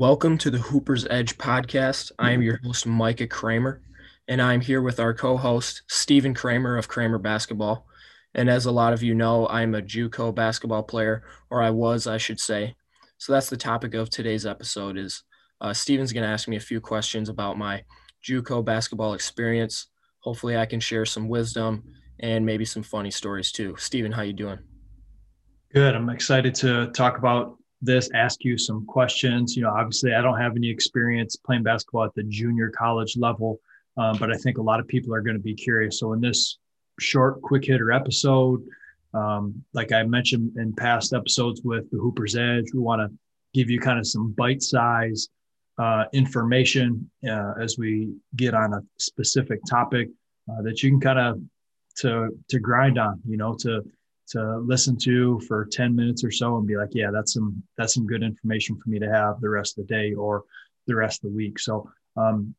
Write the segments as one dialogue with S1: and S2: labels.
S1: Welcome to the Hooper's Edge podcast. I am your host, Micah Kramer, and I'm here with our co host, Stephen Kramer of Kramer Basketball. And as a lot of you know, I'm a Juco basketball player, or I was, I should say. So that's the topic of today's episode is uh, Stephen's going to ask me a few questions about my Juco basketball experience. Hopefully I can share some wisdom and maybe some funny stories too. Stephen, how you doing?
S2: Good. I'm excited to talk about this, ask you some questions. You know, obviously, I don't have any experience playing basketball at the junior college level, um, but I think a lot of people are going to be curious. So, in this short, quick hitter episode, um, like I mentioned in past episodes with the Hooper's Edge, we want to give you kind of some bite size uh, information uh, as we get on a specific topic uh, that you can kind of to to grind on. You know, to to listen to for 10 minutes or so and be like, yeah, that's some that's some good information for me to have the rest of the day or the rest of the week. So um,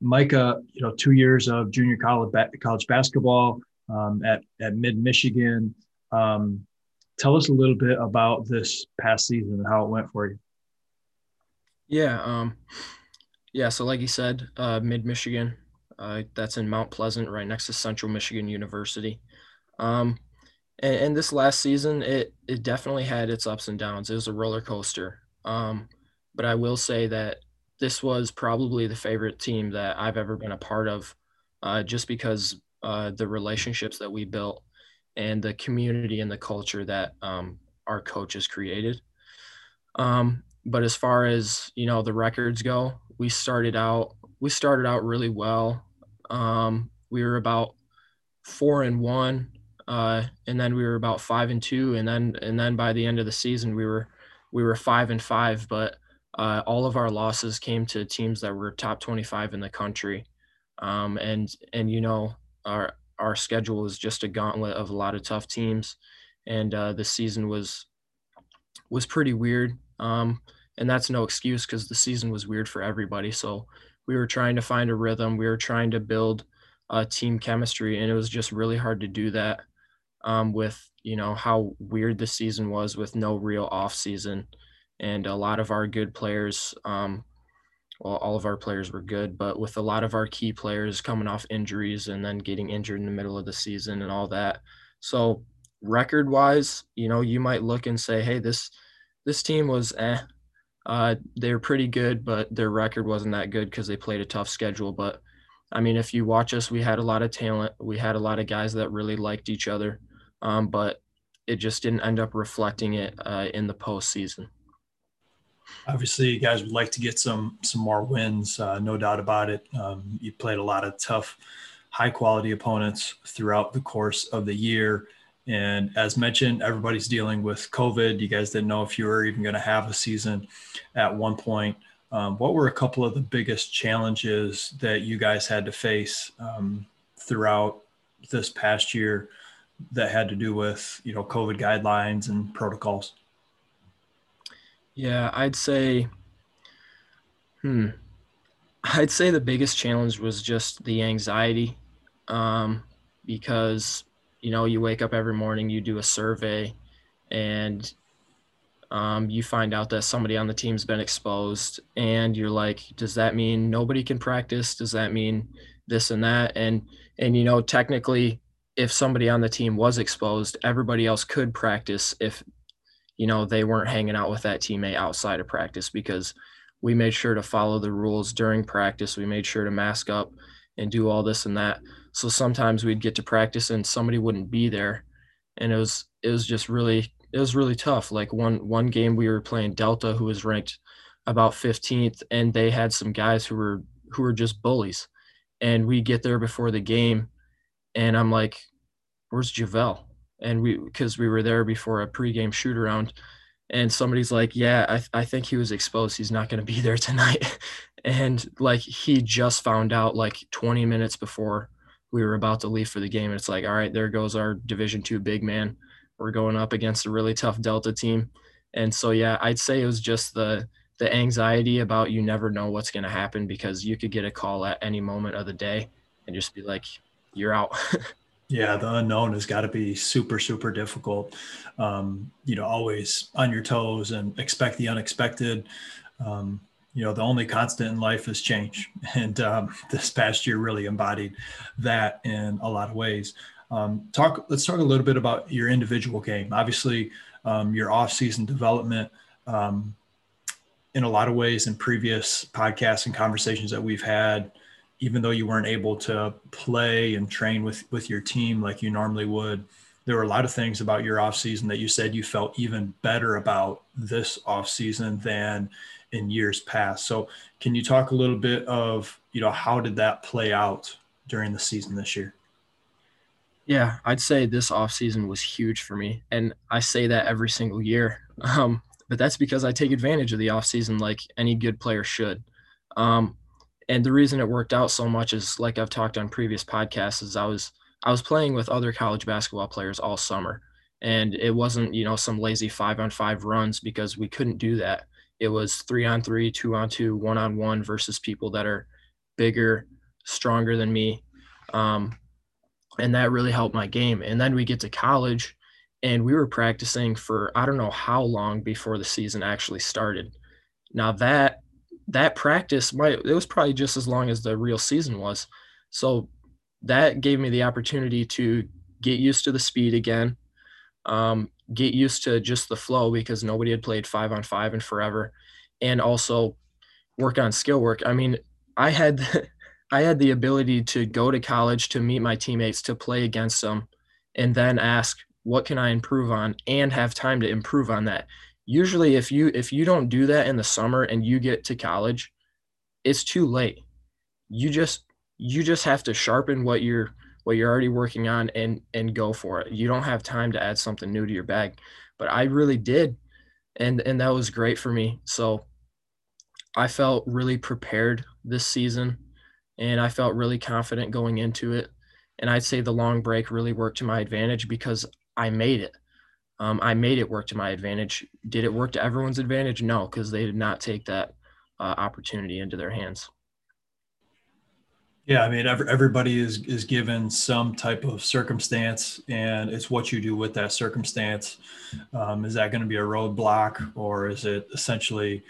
S2: Micah, you know, two years of junior college college basketball um, at at Mid Michigan. Um, tell us a little bit about this past season and how it went for you.
S1: Yeah, um, yeah. So, like you said, uh, Mid Michigan, uh, that's in Mount Pleasant, right next to Central Michigan University. Um, and, and, this last season, it it definitely had its ups and downs. It was a roller coaster. Um, but I will say that this was probably the favorite team that I've ever been a part of, uh, just because uh, the relationships that we built and the community and the culture that um, our coaches created. Um, but as far as you know, the records go, we started out we started out really well. Um, we were about four and one uh, and then we were about five and two, and then and then by the end of the season we were we were five and five, but uh, all of our losses came to teams that were top 25 in the country, um, and and you know our our schedule is just a gauntlet of a lot of tough teams, and uh, the season was was pretty weird, um, and that's no excuse because the season was weird for everybody. So we were trying to find a rhythm, we were trying to build uh, team chemistry, and it was just really hard to do that um, with you know how weird the season was with no real off season, and a lot of our good players. Um, well, all of our players were good, but with a lot of our key players coming off injuries and then getting injured in the middle of the season and all that. So record wise, you know, you might look and say, hey, this this team was eh. Uh, they were pretty good, but their record wasn't that good because they played a tough schedule. But I mean, if you watch us, we had a lot of talent. We had a lot of guys that really liked each other um, but it just didn't end up reflecting it uh, in the postseason.
S2: Obviously, you guys would like to get some some more wins, uh, no doubt about it. Um, you played a lot of tough, high quality opponents throughout the course of the year. And as mentioned, everybody's dealing with COVID. You guys didn't know if you were even going to have a season at one point. Um, what were a couple of the biggest challenges that you guys had to face um, throughout this past year that had to do with you know COVID guidelines and protocols?
S1: Yeah, I'd say, hmm, I'd say the biggest challenge was just the anxiety, um, because you know you wake up every morning, you do a survey, and um, you find out that somebody on the team's been exposed, and you're like, does that mean nobody can practice? Does that mean this and that? And and you know technically if somebody on the team was exposed, everybody else could practice if you know they weren't hanging out with that teammate outside of practice because we made sure to follow the rules during practice. We made sure to mask up and do all this and that. So sometimes we'd get to practice and somebody wouldn't be there. And it was it was just really it was really tough. Like one one game we were playing Delta who was ranked about 15th and they had some guys who were who were just bullies. And we get there before the game and I'm like, "Where's Javel?" And we because we were there before a pregame shoot around, and somebody's like, "Yeah, I I think he was exposed. He's not going to be there tonight." and like he just found out like 20 minutes before we were about to leave for the game. And it's like, all right, there goes our Division two big man. We're going up against a really tough Delta team. And so yeah, I'd say it was just the the anxiety about you never know what's going to happen because you could get a call at any moment of the day and just be like, you're out.
S2: Yeah, the unknown has got to be super, super difficult. Um, you know, always on your toes and expect the unexpected. Um, you know, the only constant in life is change. And um, this past year really embodied that in a lot of ways. Um, talk. Let's talk a little bit about your individual game. Obviously, um, your off-season development. Um, in a lot of ways, in previous podcasts and conversations that we've had, even though you weren't able to play and train with with your team like you normally would there were a lot of things about your off season that you said you felt even better about this off season than in years past. So can you talk a little bit of you know how did that play out during the season this year?
S1: Yeah i'd say this off season was huge for me and i say that every single year. Um, but that's because i take advantage of the off season like any good player should. Um, and the reason it worked out so much is like I've talked on previous podcasts is I was I was playing with other college basketball players all summer. And it wasn't you know some lazy 5 on 5 runs because we couldn't do that. It was 3 on 3 2 on 2 1 on 1 versus people that are bigger stronger than me. Um, and that really helped my game. And then we get to college and we were practicing for I don't know how long before the season actually started. Now that that practice might it was probably just as long as the real season was. So that gave me the opportunity to get used to the speed again, um, get used to just the flow because nobody had played five on five in forever, and also work on skill work. I mean, I had I had the ability to go to college to meet my teammates to play against them, and then ask what can I improve on and have time to improve on that usually if you if you don't do that in the summer and you get to college it's too late. You just you just have to sharpen what you're what you're already working on and and go for it. You don't have time to add something new to your bag. But i really did. And and that was great for me. So i felt really prepared this season and i felt really confident going into it. And i'd say the long break really worked to my advantage because i made it um, I made it work to my advantage. Did it work to everyone's advantage? No, because they did not take that uh, opportunity into their hands.
S2: Yeah, I mean, every, everybody is is given some type of circumstance, and it's what you do with that circumstance. Um, is that going to be a roadblock, or is it essentially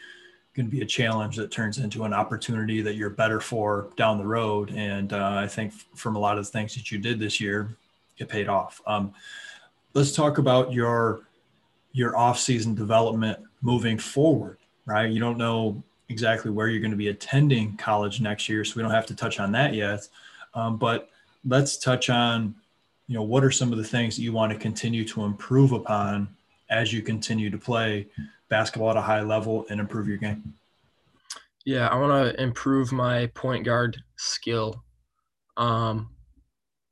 S2: going to be a challenge that turns into an opportunity that you're better for down the road? And uh, I think from a lot of the things that you did this year, it paid off. Um, let's talk about your your off-season development moving forward right? You don't know exactly where you're going to be attending college next year so we don't have to touch on that yet. Um, but let's touch on you know what are some of the things that you want to continue to improve upon as you continue to play basketball at a high level and improve your game?
S1: Yeah i want to improve my point guard skill um,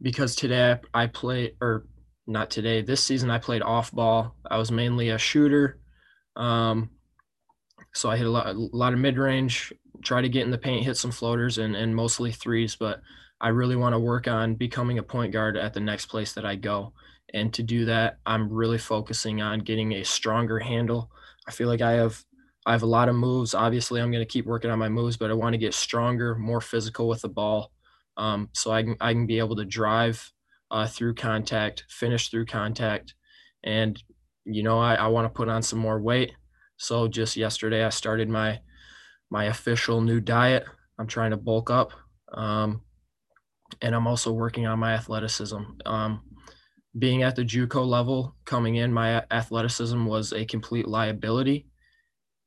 S1: because today I, I play or not today. This season, I played off ball. I was mainly a shooter. Um, so I hit a lot, a lot of mid range, try to get in the paint, hit some floaters, and, and mostly threes. But I really want to work on becoming a point guard at the next place that I go. And to do that, I'm really focusing on getting a stronger handle. I feel like I have I have a lot of moves. Obviously, I'm going to keep working on my moves, but I want to get stronger, more physical with the ball, um, so I can I can be able to drive uh, through contact, finish through contact. And, you know, I, I want to put on some more weight. So just yesterday, I started my my official new diet. I'm trying to bulk up. Um, and I'm also working on my athleticism. Um, being at the JUCO level, coming in, my athleticism was a complete liability.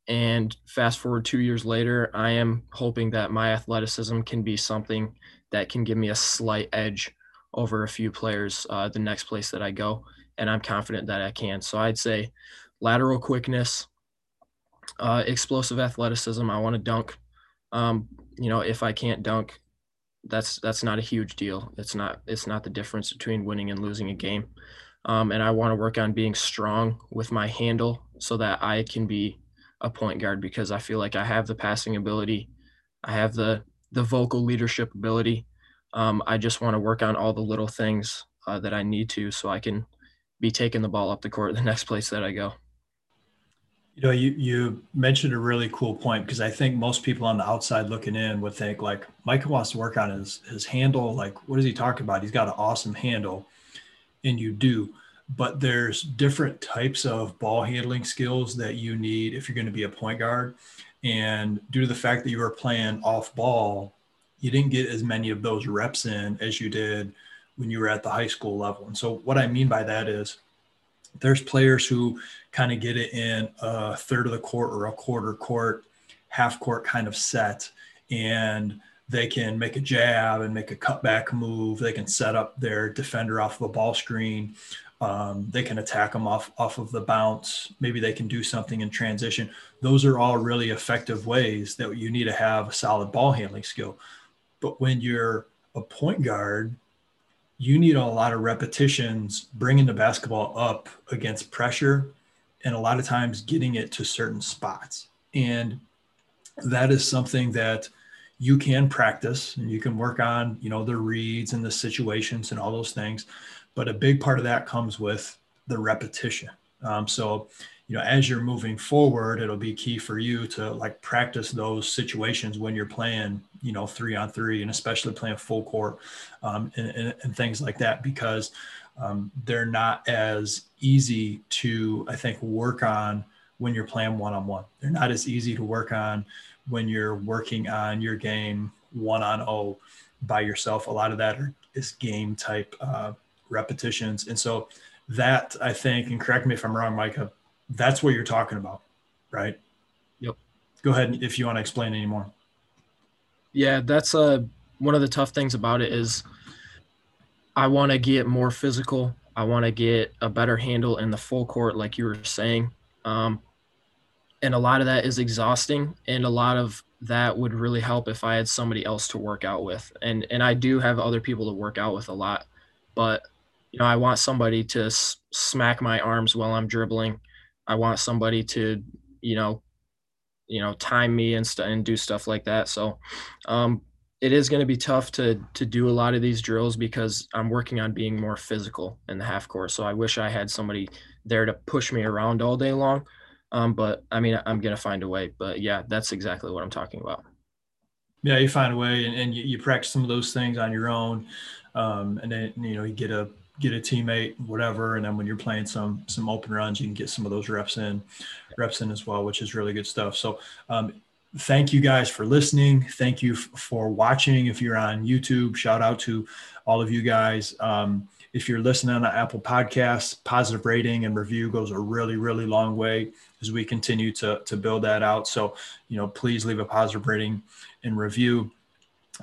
S1: And fast forward two years later, I am hoping that my athleticism can be something that can give me a slight edge over a few players uh, the next place that I go, and I'm confident that I can. So I'd say lateral quickness, uh, explosive athleticism. I want to dunk. Um, you know, if I can't dunk, that's that's not a huge deal. It's not it's not the difference between winning and losing a game. Um, and I want to work on being strong with my handle so that I can be a point guard because I feel like I have the passing ability, I have the the vocal leadership ability, um, I just want to work on all the little things uh, that I need to so I can be taking the ball up the court the next place that I go.
S2: You know, you, you mentioned a really cool point because I think most people on the outside looking in would think like Micah wants to work on his his handle. Like, what is he talking about? He's got an awesome handle, and you do. But there's different types of ball handling skills that you need if you're going to be a point guard. And due to the fact that you were playing off ball, you didn't get as many of those reps in as you did when you were at the high school level. And so, what I mean by that is there's players who kind of get it in a third of the court or a quarter court, half court kind of set, and they can make a jab and make a cutback move. They can set up their defender off of a ball screen. Um, they can attack them off off of the bounce. Maybe they can do something in transition. Those are all really effective ways that you need to have a solid ball handling skill. But when you're a point guard, you need a lot of repetitions bringing the basketball up against pressure and a lot of times getting it to certain spots. And that is something that you can practice and you can work on, you know, the reads and the situations and all those things. But a big part of that comes with the repetition. Um, so you know as you're moving forward it'll be key for you to like practice those situations when you're playing you know three on three and especially playing full court um, and, and, and, things like that because um, they're not as easy to i think work on when you're playing one-on-one. They're not as easy to work on when you're working on your game one on oh by yourself. A lot of that is game type uh, repetitions. And so that i think and correct me if i'm wrong micah that's what you're talking about, right?
S1: Yep.
S2: Go ahead if you want to explain any more.
S1: Yeah, that's uh one of the tough things about it is I want to get more physical. I want to get a better handle in the full court, like you were saying. Um, and a lot of that is exhausting, and a lot of that would really help if I had somebody else to work out with. And and I do have other people to work out with a lot, but you know I want somebody to s- smack my arms while I'm dribbling I want somebody to, you know, you know, time me and st- and do stuff like that. So, um, it is going to be tough to to do a lot of these drills because I'm working on being more physical in the half court. So I wish I had somebody there to push me around all day long. Um, but I mean, I'm gonna find a way. But yeah, that's exactly what I'm talking about.
S2: Yeah, you find a way, and, and you, you practice some of those things on your own, um, and then you know you get a get a teammate, whatever. And then when you're playing some some open runs, you can get some of those reps in, reps in as well, which is really good stuff. So um, thank you guys for listening. Thank you f- for watching. If you're on YouTube, shout out to all of you guys. Um, if you're listening on the Apple Podcasts, positive rating and review goes a really, really long way as we continue to, to build that out. So, you know, please leave a positive rating and review.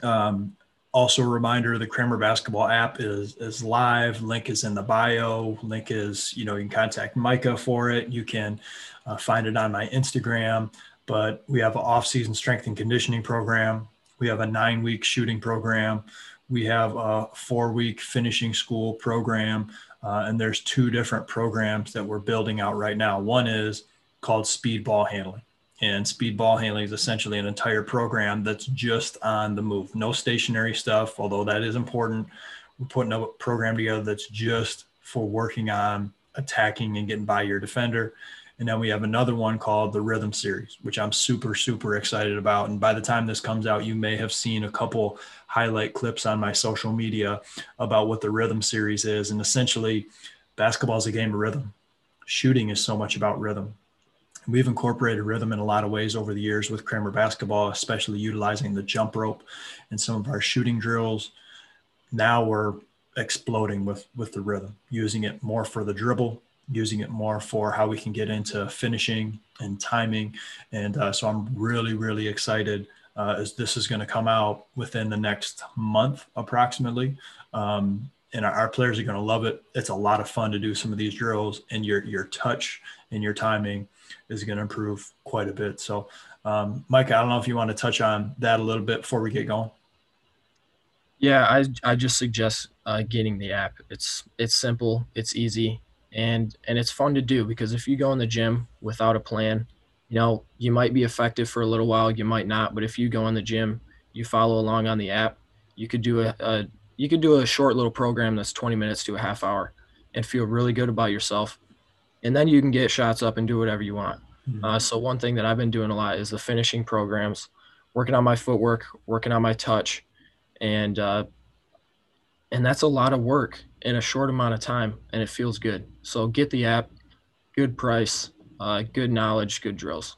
S2: Um, also a reminder the kramer basketball app is is live. Link is in the bio. Link is you know you can contact micah for it. You can uh, find it on my instagram. But we have an off-season strength and conditioning program. We have a nine week shooting program. We have a four week finishing school program. Uh, and there's two different programs that we're building out right now. One is called speed ball handling and speed ball handling is essentially an entire program that's just on the move. No stationary stuff, although that is important. We're putting a program together that's just for working on attacking and getting by your defender. And then we have another one called the Rhythm Series, which I'm super, super excited about. And by the time this comes out, you may have seen a couple highlight clips on my social media about what the Rhythm Series is. And essentially, basketball is a game of rhythm. Shooting is so much about rhythm. We've incorporated rhythm in a lot of ways over the years with Kramer basketball, especially utilizing the jump rope in some of our shooting drills. Now we're exploding with with the rhythm, using it more for the dribble, using it more for how we can get into finishing and timing. And uh, so I'm really, really excited uh, as this is going to come out within the next month approximately. Um, and our, players are going to love it. It's a lot of fun to do some of these drills, and your your touch and your timing is going to improve quite a bit. So, um, Mike, I don't know if you want to touch on that a little bit before we get going.
S1: Yeah, I, I just suggest uh, getting the app. It's it's simple, it's easy, and and it's fun to do because if you go in the gym without a plan, you know you might be effective for a little while, you might not. But if you go in the gym, you follow along on the app, you could do a, a you could do a short little program that's 20 minutes to a half hour, and feel really good about yourself and then you can get shots up and do whatever you want. Mm-hmm. Uh, so one thing that I've been doing a lot is the finishing programs, working on my footwork, working on my touch, and uh, and that's a lot of work in a short amount of time, and it feels good. So get the app, good price, uh, good knowledge, good drills.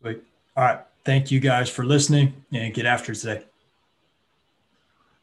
S2: Sweet. All right. Thank you guys for listening and get after today.